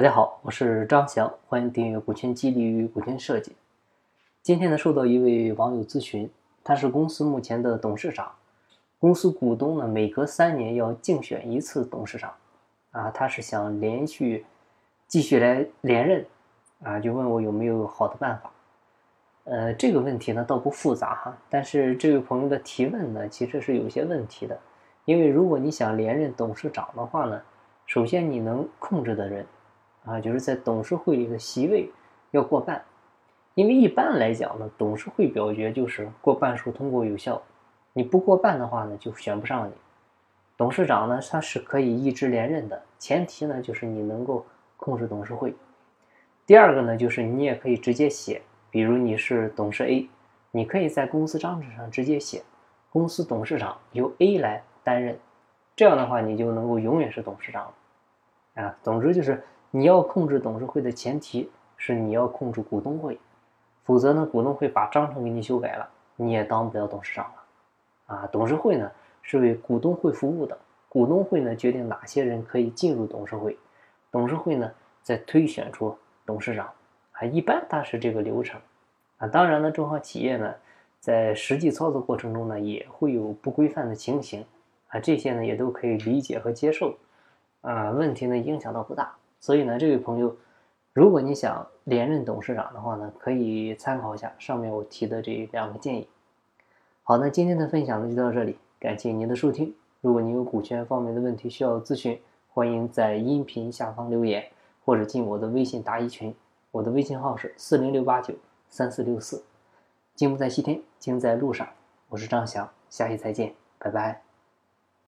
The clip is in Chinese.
大家好，我是张翔，欢迎订阅《股权激励与股权设计》。今天呢，收到一位网友咨询，他是公司目前的董事长，公司股东呢每隔三年要竞选一次董事长，啊，他是想连续继续来连任，啊，就问我有没有好的办法。呃，这个问题呢倒不复杂哈，但是这位朋友的提问呢其实是有些问题的，因为如果你想连任董事长的话呢，首先你能控制的人。啊，就是在董事会里的席位要过半，因为一般来讲呢，董事会表决就是过半数通过有效，你不过半的话呢，就选不上你。董事长呢，他是可以一直连任的，前提呢就是你能够控制董事会。第二个呢，就是你也可以直接写，比如你是董事 A，你可以在公司章程上直接写，公司董事长由 A 来担任，这样的话你就能够永远是董事长了。啊，总之就是。你要控制董事会的前提是你要控制股东会，否则呢，股东会把章程给你修改了，你也当不了董事长了。啊，董事会呢是为股东会服务的，股东会呢决定哪些人可以进入董事会，董事会呢再推选出董事长，啊，一般它是这个流程。啊，当然呢，中小企业呢在实际操作过程中呢也会有不规范的情形，啊，这些呢也都可以理解和接受，啊，问题呢影响到不大。所以呢，这位朋友，如果你想连任董事长的话呢，可以参考一下上面我提的这两个建议。好，那今天的分享呢就到这里，感谢您的收听。如果您有股权方面的问题需要咨询，欢迎在音频下方留言，或者进我的微信答疑群，我的微信号是四零六八九三四六四。金不在西天，金在路上。我是张翔，下期再见，拜拜。